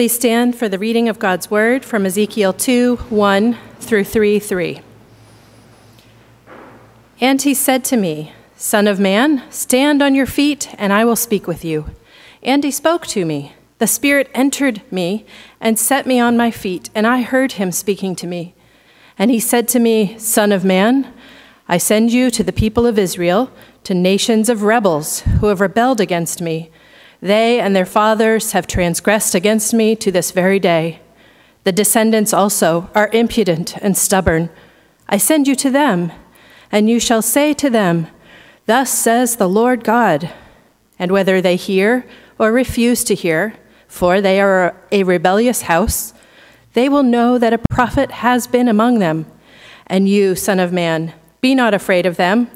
Please stand for the reading of God's word from Ezekiel 2 1 through 3 3. And he said to me, Son of man, stand on your feet, and I will speak with you. And he spoke to me. The Spirit entered me and set me on my feet, and I heard him speaking to me. And he said to me, Son of man, I send you to the people of Israel, to nations of rebels who have rebelled against me. They and their fathers have transgressed against me to this very day. The descendants also are impudent and stubborn. I send you to them, and you shall say to them, Thus says the Lord God. And whether they hear or refuse to hear, for they are a rebellious house, they will know that a prophet has been among them. And you, Son of Man, be not afraid of them,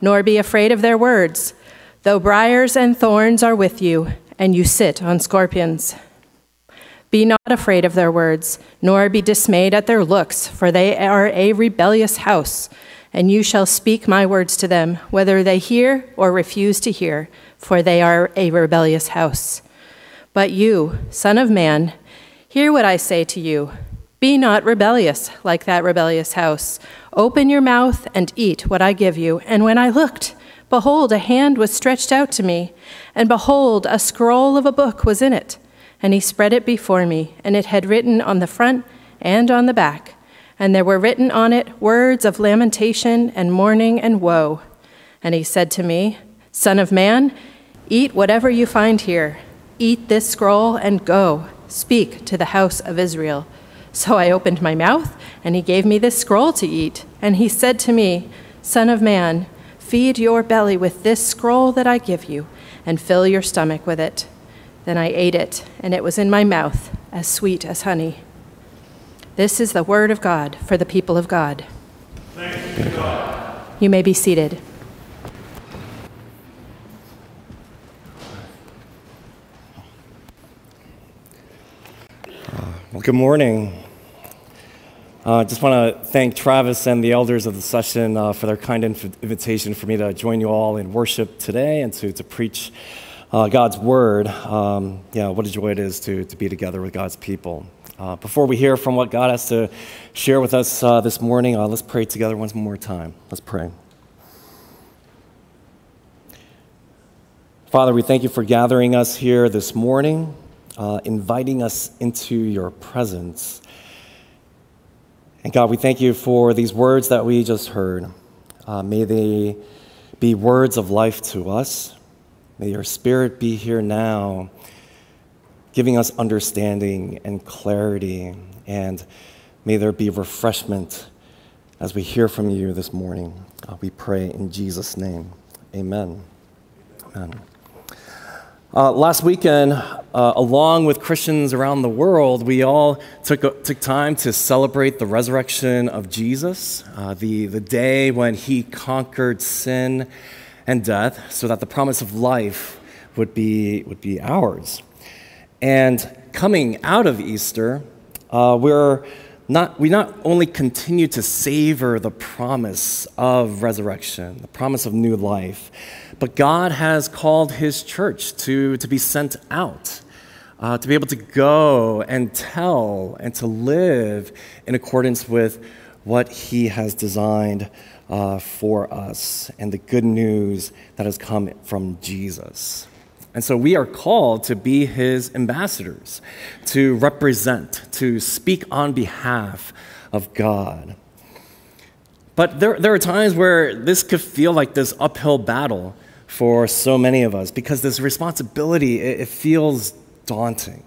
nor be afraid of their words Though briars and thorns are with you, and you sit on scorpions. Be not afraid of their words, nor be dismayed at their looks, for they are a rebellious house, and you shall speak my words to them, whether they hear or refuse to hear, for they are a rebellious house. But you, Son of Man, hear what I say to you. Be not rebellious like that rebellious house. Open your mouth and eat what I give you. And when I looked, Behold, a hand was stretched out to me, and behold, a scroll of a book was in it. And he spread it before me, and it had written on the front and on the back, and there were written on it words of lamentation and mourning and woe. And he said to me, Son of man, eat whatever you find here. Eat this scroll and go. Speak to the house of Israel. So I opened my mouth, and he gave me this scroll to eat. And he said to me, Son of man, Feed your belly with this scroll that I give you, and fill your stomach with it. Then I ate it, and it was in my mouth, as sweet as honey. This is the word of God for the people of God. God. You may be seated. Uh, well, good morning. I uh, just want to thank Travis and the elders of the session uh, for their kind inv- invitation for me to join you all in worship today and to, to preach uh, God's word. Um, yeah, what a joy it is to, to be together with God's people. Uh, before we hear from what God has to share with us uh, this morning, uh, let's pray together once more time. Let's pray. Father, we thank you for gathering us here this morning, inviting us into your presence. And God, we thank you for these words that we just heard. Uh, may they be words of life to us. May your spirit be here now, giving us understanding and clarity. And may there be refreshment as we hear from you this morning. Uh, we pray in Jesus' name. Amen. Amen. Uh, last weekend, uh, along with Christians around the world, we all took, took time to celebrate the resurrection of Jesus, uh, the, the day when he conquered sin and death so that the promise of life would be, would be ours. And coming out of Easter, uh, we're not, we not only continue to savor the promise of resurrection, the promise of new life, but God has called His church to, to be sent out, uh, to be able to go and tell and to live in accordance with what He has designed uh, for us and the good news that has come from Jesus. And so we are called to be his ambassadors, to represent, to speak on behalf of God. But there, there are times where this could feel like this uphill battle for so many of us because this responsibility, it, it feels daunting.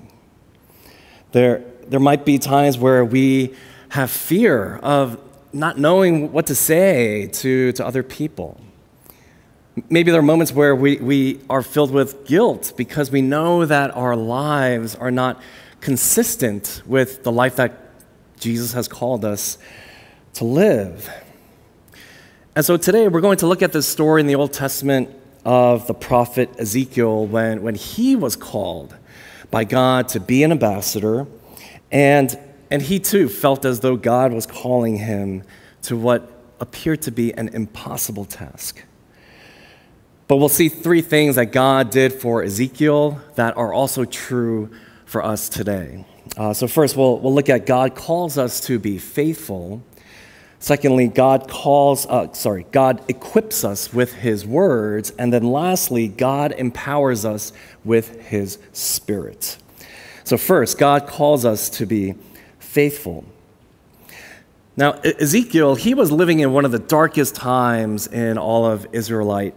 There, there might be times where we have fear of not knowing what to say to, to other people. Maybe there are moments where we, we are filled with guilt because we know that our lives are not consistent with the life that Jesus has called us to live. And so today we're going to look at this story in the Old Testament of the prophet Ezekiel when, when he was called by God to be an ambassador. And, and he too felt as though God was calling him to what appeared to be an impossible task. But we'll see three things that God did for Ezekiel that are also true for us today. Uh, so, first, we'll, we'll look at God calls us to be faithful. Secondly, God calls, uh, sorry, God equips us with His words. And then lastly, God empowers us with His Spirit. So, first, God calls us to be faithful. Now, Ezekiel, he was living in one of the darkest times in all of Israelite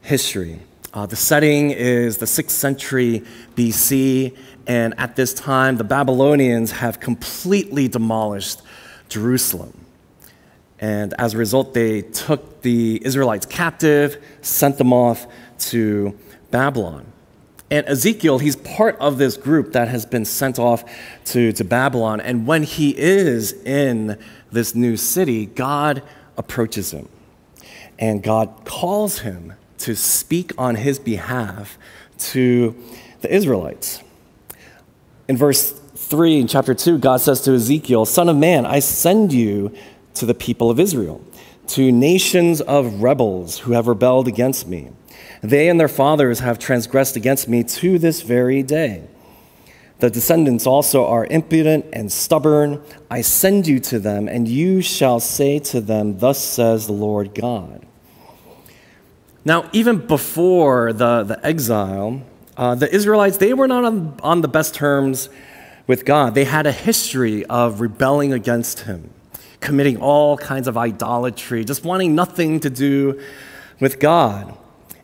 history. Uh, the setting is the 6th century BC, and at this time, the Babylonians have completely demolished Jerusalem. And as a result, they took the Israelites captive, sent them off to Babylon. And Ezekiel, he's part of this group that has been sent off to, to Babylon. And when he is in this new city, God approaches him. And God calls him to speak on his behalf to the Israelites. In verse 3 in chapter 2, God says to Ezekiel, Son of man, I send you to the people of Israel, to nations of rebels who have rebelled against me. They and their fathers have transgressed against me to this very day. The descendants also are impudent and stubborn. I send you to them, and you shall say to them, Thus says the Lord God. Now, even before the, the exile, uh, the Israelites, they were not on, on the best terms with God. They had a history of rebelling against Him, committing all kinds of idolatry, just wanting nothing to do with God.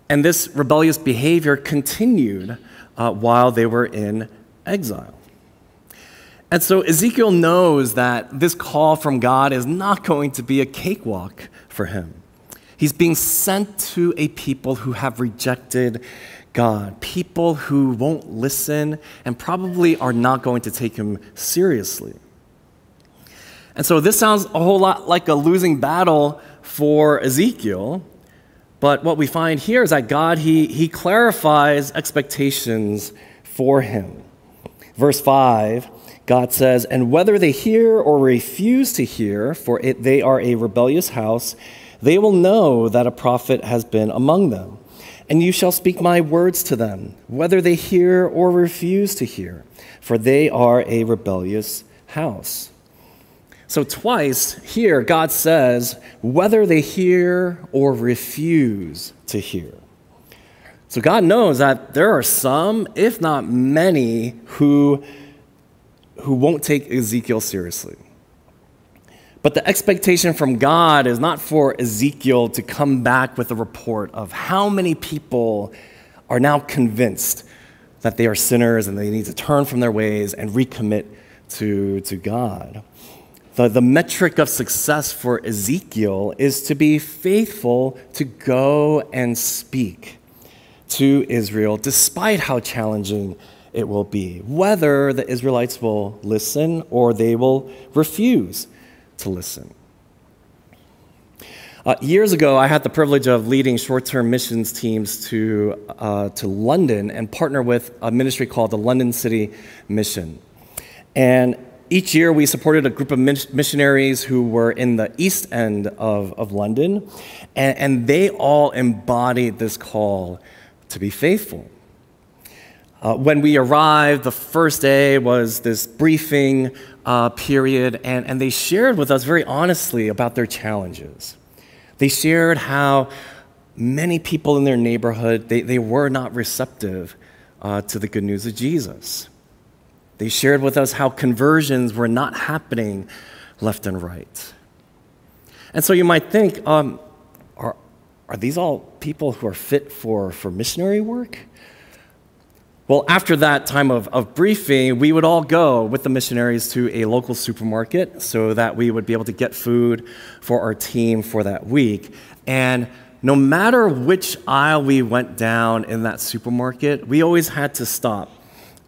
And this rebellious behavior continued uh, while they were in exile. And so Ezekiel knows that this call from God is not going to be a cakewalk for him. He's being sent to a people who have rejected God, people who won't listen and probably are not going to take him seriously. And so this sounds a whole lot like a losing battle for Ezekiel. But what we find here is that God, he, he clarifies expectations for him. Verse 5 God says, And whether they hear or refuse to hear, for it, they are a rebellious house, they will know that a prophet has been among them. And you shall speak my words to them, whether they hear or refuse to hear, for they are a rebellious house. So, twice here, God says, whether they hear or refuse to hear. So, God knows that there are some, if not many, who, who won't take Ezekiel seriously. But the expectation from God is not for Ezekiel to come back with a report of how many people are now convinced that they are sinners and they need to turn from their ways and recommit to, to God. The, the metric of success for Ezekiel is to be faithful to go and speak to Israel, despite how challenging it will be, whether the Israelites will listen or they will refuse to listen. Uh, years ago, I had the privilege of leading short term missions teams to, uh, to London and partner with a ministry called the London City Mission. And each year, we supported a group of missionaries who were in the east end of, of London, and, and they all embodied this call to be faithful. Uh, when we arrived, the first day was this briefing uh, period, and, and they shared with us very honestly about their challenges. They shared how many people in their neighborhood, they, they were not receptive uh, to the good news of Jesus. They shared with us how conversions were not happening left and right. And so you might think, um, are, are these all people who are fit for, for missionary work? Well, after that time of, of briefing, we would all go with the missionaries to a local supermarket so that we would be able to get food for our team for that week. And no matter which aisle we went down in that supermarket, we always had to stop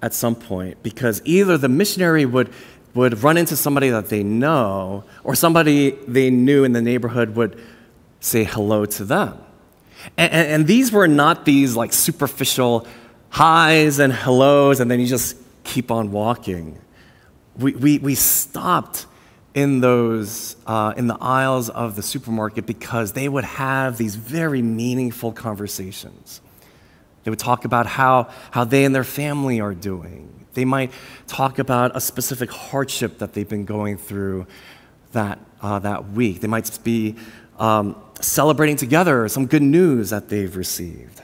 at some point because either the missionary would, would run into somebody that they know or somebody they knew in the neighborhood would say hello to them. And, and, and these were not these like superficial highs and hellos, and then you just keep on walking. We, we, we stopped in those uh, in the aisles of the supermarket because they would have these very meaningful conversations they would talk about how, how they and their family are doing. They might talk about a specific hardship that they've been going through that, uh, that week. They might be um, celebrating together some good news that they've received.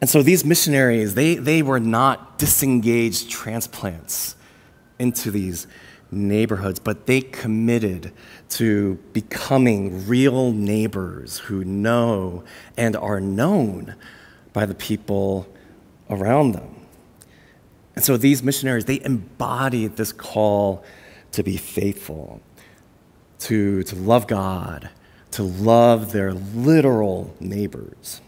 And so these missionaries, they, they were not disengaged transplants into these neighborhoods, but they committed to becoming real neighbors who know and are known by the people around them. And so these missionaries, they embodied this call to be faithful, to, to love God, to love their literal neighbors.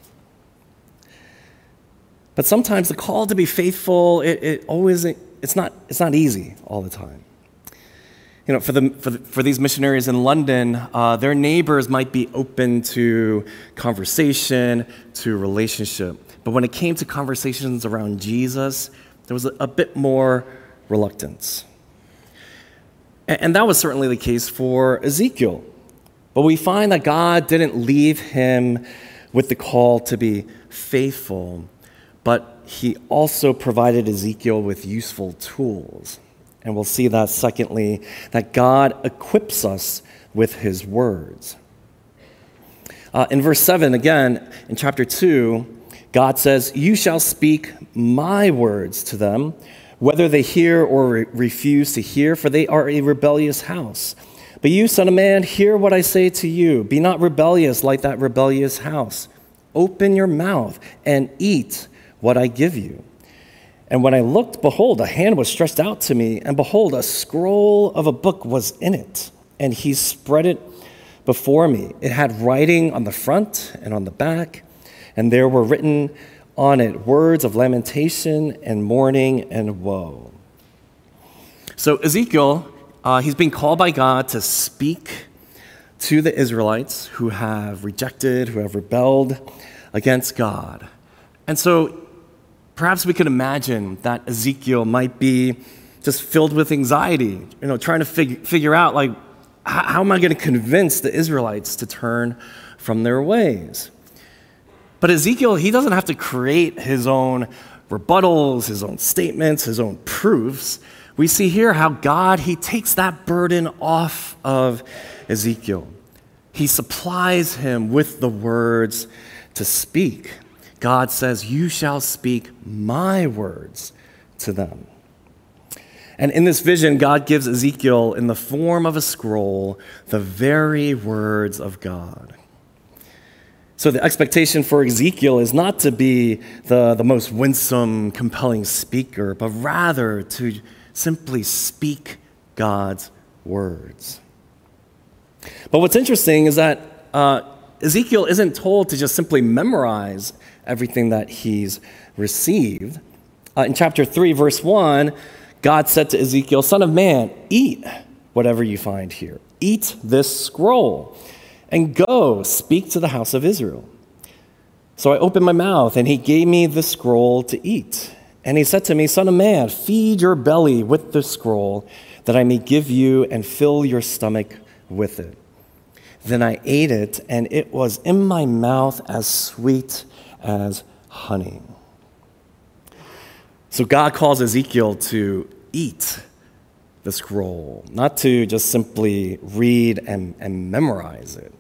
But sometimes the call to be faithful, it, it always, it's not, it's not easy all the time. You know, for, the, for, the, for these missionaries in London, uh, their neighbors might be open to conversation, to relationship. But when it came to conversations around Jesus, there was a, a bit more reluctance. And, and that was certainly the case for Ezekiel. But we find that God didn't leave him with the call to be faithful, but he also provided Ezekiel with useful tools. And we'll see that, secondly, that God equips us with his words. Uh, in verse 7, again, in chapter 2, God says, You shall speak my words to them, whether they hear or re- refuse to hear, for they are a rebellious house. But you, son of man, hear what I say to you. Be not rebellious like that rebellious house. Open your mouth and eat what I give you. And when I looked, behold, a hand was stretched out to me, and behold, a scroll of a book was in it. And he spread it before me. It had writing on the front and on the back, and there were written on it words of lamentation and mourning and woe. So Ezekiel, uh, he's being called by God to speak to the Israelites who have rejected, who have rebelled against God. And so Perhaps we could imagine that Ezekiel might be just filled with anxiety, you know, trying to fig- figure out, like, how, how am I going to convince the Israelites to turn from their ways? But Ezekiel, he doesn't have to create his own rebuttals, his own statements, his own proofs. We see here how God, he takes that burden off of Ezekiel. He supplies him with the words to speak. God says, You shall speak my words to them. And in this vision, God gives Ezekiel, in the form of a scroll, the very words of God. So the expectation for Ezekiel is not to be the, the most winsome, compelling speaker, but rather to simply speak God's words. But what's interesting is that uh, Ezekiel isn't told to just simply memorize everything that he's received. Uh, in chapter 3, verse 1, God said to Ezekiel, Son of man, eat whatever you find here. Eat this scroll and go speak to the house of Israel. So I opened my mouth, and he gave me the scroll to eat. And he said to me, Son of man, feed your belly with the scroll, that I may give you and fill your stomach with it. Then I ate it, and it was in my mouth as sweet as honey. So God calls Ezekiel to eat the scroll, not to just simply read and, and memorize it.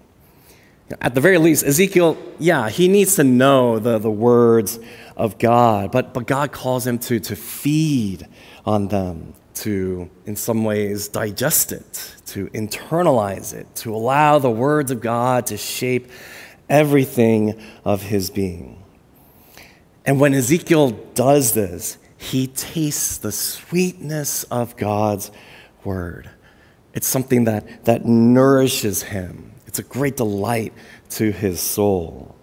At the very least, Ezekiel, yeah, he needs to know the, the words of God, but, but God calls him to, to feed on them, to, in some ways, digest it, to internalize it, to allow the words of God to shape everything of his being. And when Ezekiel does this, he tastes the sweetness of God's word. It's something that, that nourishes him, it's a great delight to his soul.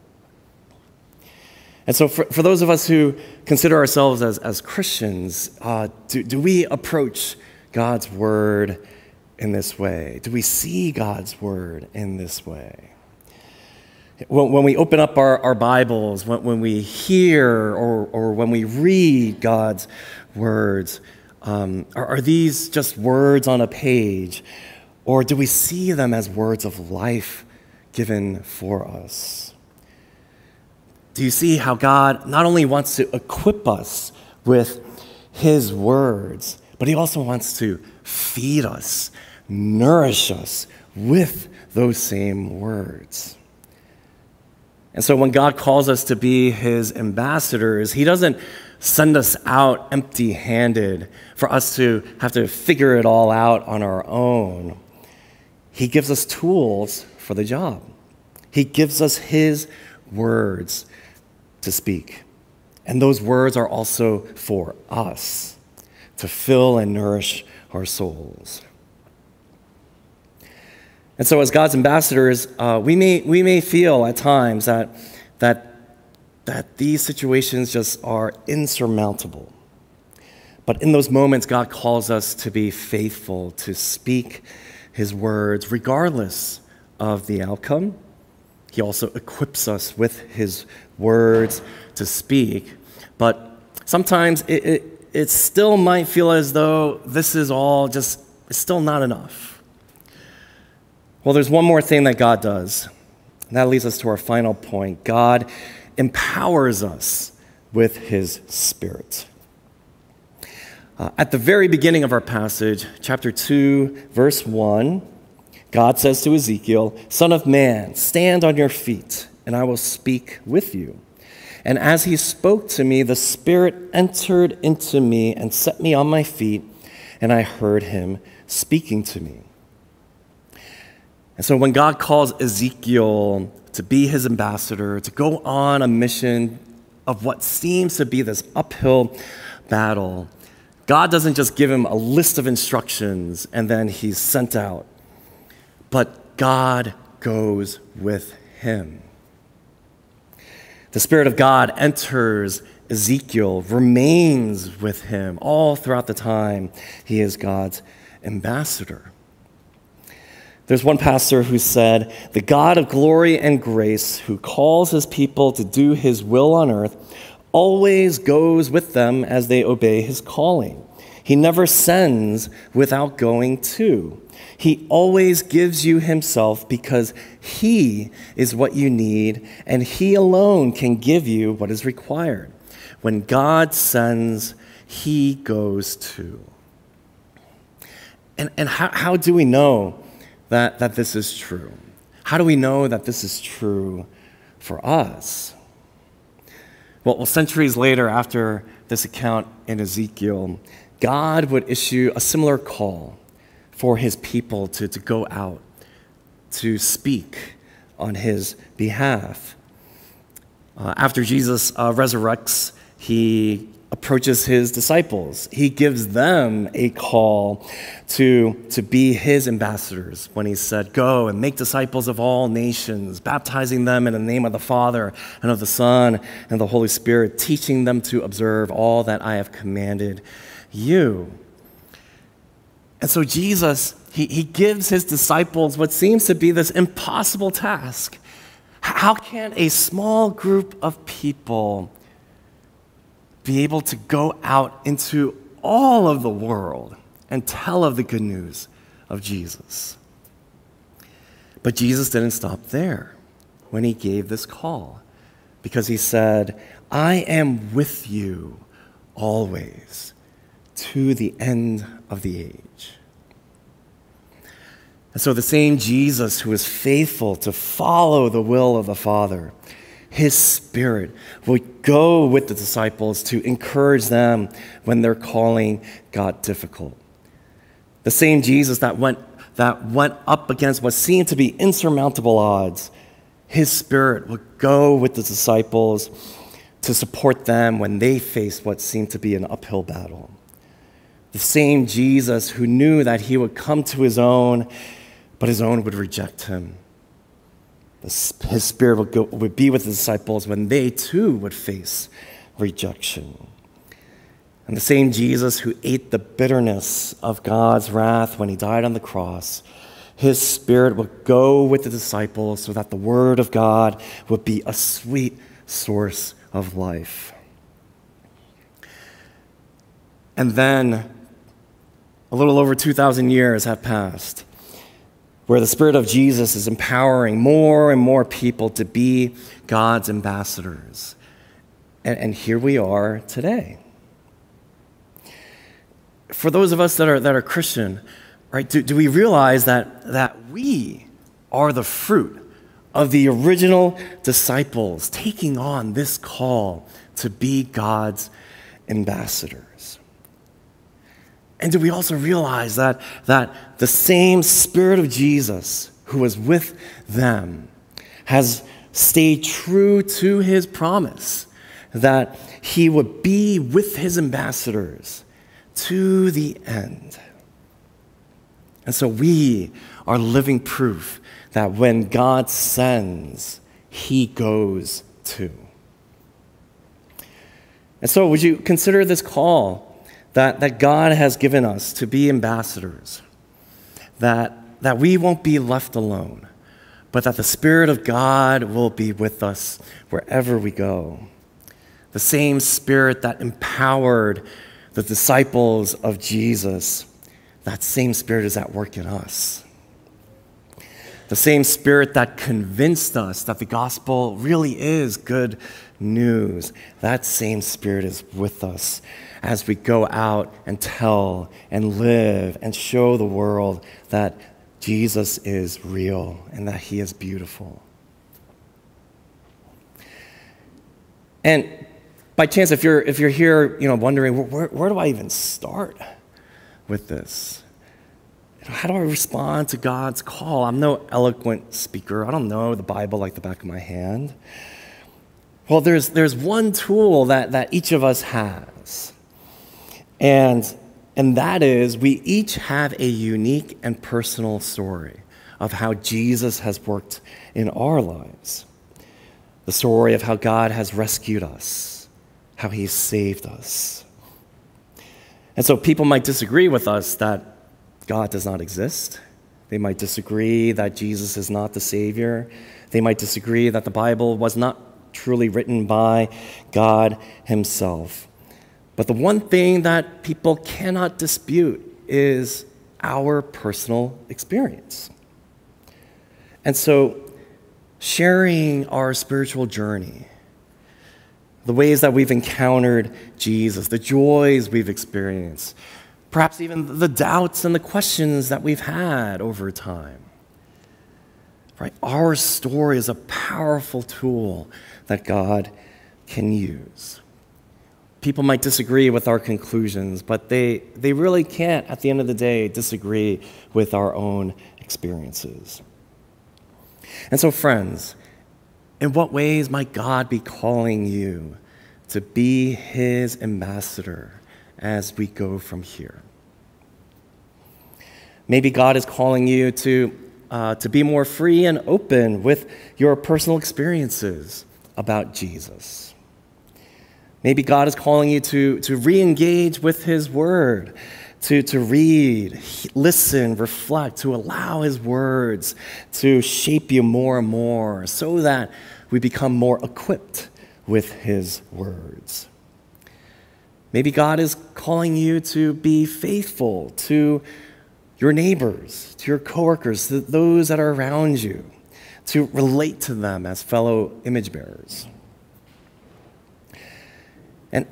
And so, for, for those of us who consider ourselves as, as Christians, uh, do, do we approach God's word in this way? Do we see God's word in this way? When, when we open up our, our Bibles, when, when we hear or, or when we read God's words, um, are, are these just words on a page? Or do we see them as words of life given for us? Do you see how God not only wants to equip us with His words, but He also wants to feed us, nourish us with those same words. And so when God calls us to be His ambassadors, He doesn't send us out empty handed for us to have to figure it all out on our own. He gives us tools for the job, He gives us His words to speak. And those words are also for us to fill and nourish our souls. And so, as God's ambassadors, uh, we, may, we may feel at times that, that, that these situations just are insurmountable. But in those moments, God calls us to be faithful, to speak His words, regardless of the outcome. He also equips us with His words to speak. But sometimes it, it, it still might feel as though this is all just, it's still not enough. Well, there's one more thing that God does, and that leads us to our final point. God empowers us with his spirit. Uh, at the very beginning of our passage, chapter 2, verse 1, God says to Ezekiel, Son of man, stand on your feet, and I will speak with you. And as he spoke to me, the Spirit entered into me and set me on my feet, and I heard him speaking to me. And so when God calls Ezekiel to be his ambassador, to go on a mission of what seems to be this uphill battle, God doesn't just give him a list of instructions and then he's sent out, but God goes with him. The Spirit of God enters Ezekiel, remains with him all throughout the time he is God's ambassador. There's one pastor who said, The God of glory and grace, who calls his people to do his will on earth, always goes with them as they obey his calling. He never sends without going to. He always gives you himself because he is what you need, and he alone can give you what is required. When God sends, he goes to. And, and how, how do we know? That, that this is true? How do we know that this is true for us? Well, well, centuries later, after this account in Ezekiel, God would issue a similar call for his people to, to go out, to speak on his behalf. Uh, after Jesus uh, resurrects, he approaches his disciples. He gives them a call to, to be his ambassadors when he said, Go and make disciples of all nations, baptizing them in the name of the Father and of the Son and the Holy Spirit, teaching them to observe all that I have commanded you. And so Jesus, he, he gives his disciples what seems to be this impossible task. How can a small group of people be able to go out into all of the world and tell of the good news of Jesus. But Jesus didn't stop there when he gave this call because he said, I am with you always to the end of the age. And so, the same Jesus who is faithful to follow the will of the Father his Spirit would go with the disciples to encourage them when their calling got difficult. The same Jesus that went, that went up against what seemed to be insurmountable odds, his Spirit would go with the disciples to support them when they faced what seemed to be an uphill battle. The same Jesus who knew that he would come to his own, but his own would reject him. His spirit would, go, would be with the disciples when they too would face rejection. And the same Jesus who ate the bitterness of God's wrath when he died on the cross, his spirit would go with the disciples so that the word of God would be a sweet source of life. And then, a little over 2,000 years have passed where the Spirit of Jesus is empowering more and more people to be God's ambassadors. And, and here we are today. for those of us that are, that are Christian, right, do, do we realize that, that we are the fruit of the original disciples taking on this call to be God's ambassadors? And do we also realize that, that the same Spirit of Jesus who was with them has stayed true to his promise that he would be with his ambassadors to the end? And so we are living proof that when God sends, he goes too. And so, would you consider this call that, that God has given us to be ambassadors? That, that we won't be left alone, but that the Spirit of God will be with us wherever we go. The same Spirit that empowered the disciples of Jesus, that same Spirit is at work in us. The same Spirit that convinced us that the gospel really is good news, that same Spirit is with us as we go out and tell and live and show the world that Jesus is real and that he is beautiful. And by chance, if you're, if you're here, you know, wondering, where, where do I even start with this? how do I respond to God's call? I'm no eloquent speaker. I don't know the Bible like the back of my hand. Well, there's, there's one tool that, that each of us has. And, and that is we each have a unique and personal story of how Jesus has worked in our lives. The story of how God has rescued us, how He saved us. And so people might disagree with us that God does not exist. They might disagree that Jesus is not the Savior. They might disagree that the Bible was not truly written by God Himself. But the one thing that people cannot dispute is our personal experience. And so, sharing our spiritual journey, the ways that we've encountered Jesus, the joys we've experienced, perhaps even the doubts and the questions that we've had over time. Right? Our story is a powerful tool that God can use. People might disagree with our conclusions, but they, they really can't, at the end of the day, disagree with our own experiences. And so, friends, in what ways might God be calling you to be his ambassador? as we go from here. Maybe God is calling you to, uh, to be more free and open with your personal experiences about Jesus. Maybe God is calling you to, to re engage with His Word, to, to read, listen, reflect, to allow His words to shape you more and more so that we become more equipped with His words. Maybe God is calling you to be faithful to your neighbors, to your coworkers, to those that are around you, to relate to them as fellow image bearers. And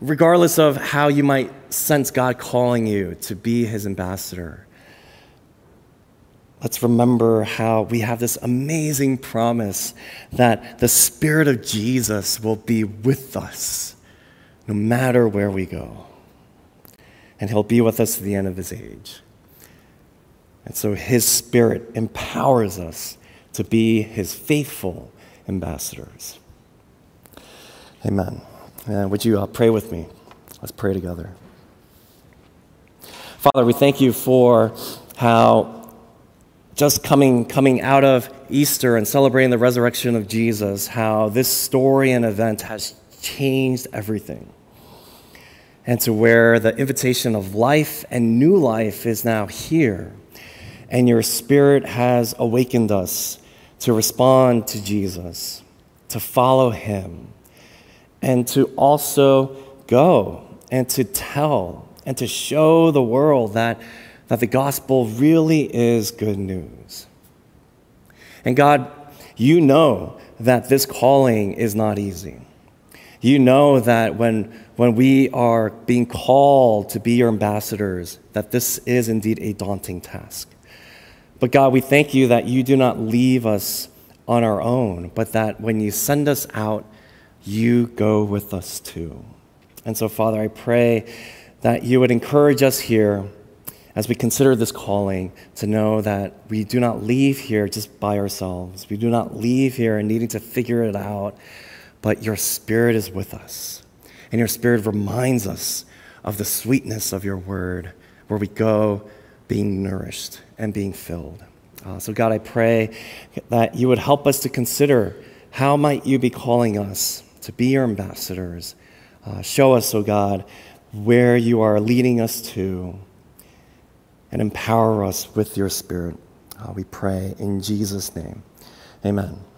regardless of how you might sense God calling you to be his ambassador, let's remember how we have this amazing promise that the Spirit of Jesus will be with us no matter where we go. And He'll be with us to the end of His age. And so His Spirit empowers us to be His faithful ambassadors. Amen. Would you uh, pray with me? Let's pray together. Father, we thank you for how just coming, coming out of Easter and celebrating the resurrection of Jesus, how this story and event has changed everything and to where the invitation of life and new life is now here. And your spirit has awakened us to respond to Jesus, to follow him, and to also go and to tell and to show the world that, that the gospel really is good news. And God, you know that this calling is not easy. You know that when, when we are being called to be your ambassadors, that this is indeed a daunting task. But God, we thank you that you do not leave us on our own, but that when you send us out, you go with us too. And so, Father, I pray that you would encourage us here as we consider this calling to know that we do not leave here just by ourselves. We do not leave here needing to figure it out, but your Spirit is with us. And your Spirit reminds us of the sweetness of your word, where we go being nourished and being filled. Uh, so, God, I pray that you would help us to consider how might you be calling us to be your ambassadors. Uh, show us, oh God, where you are leading us to and empower us with your Spirit. Uh, we pray in Jesus' name. Amen.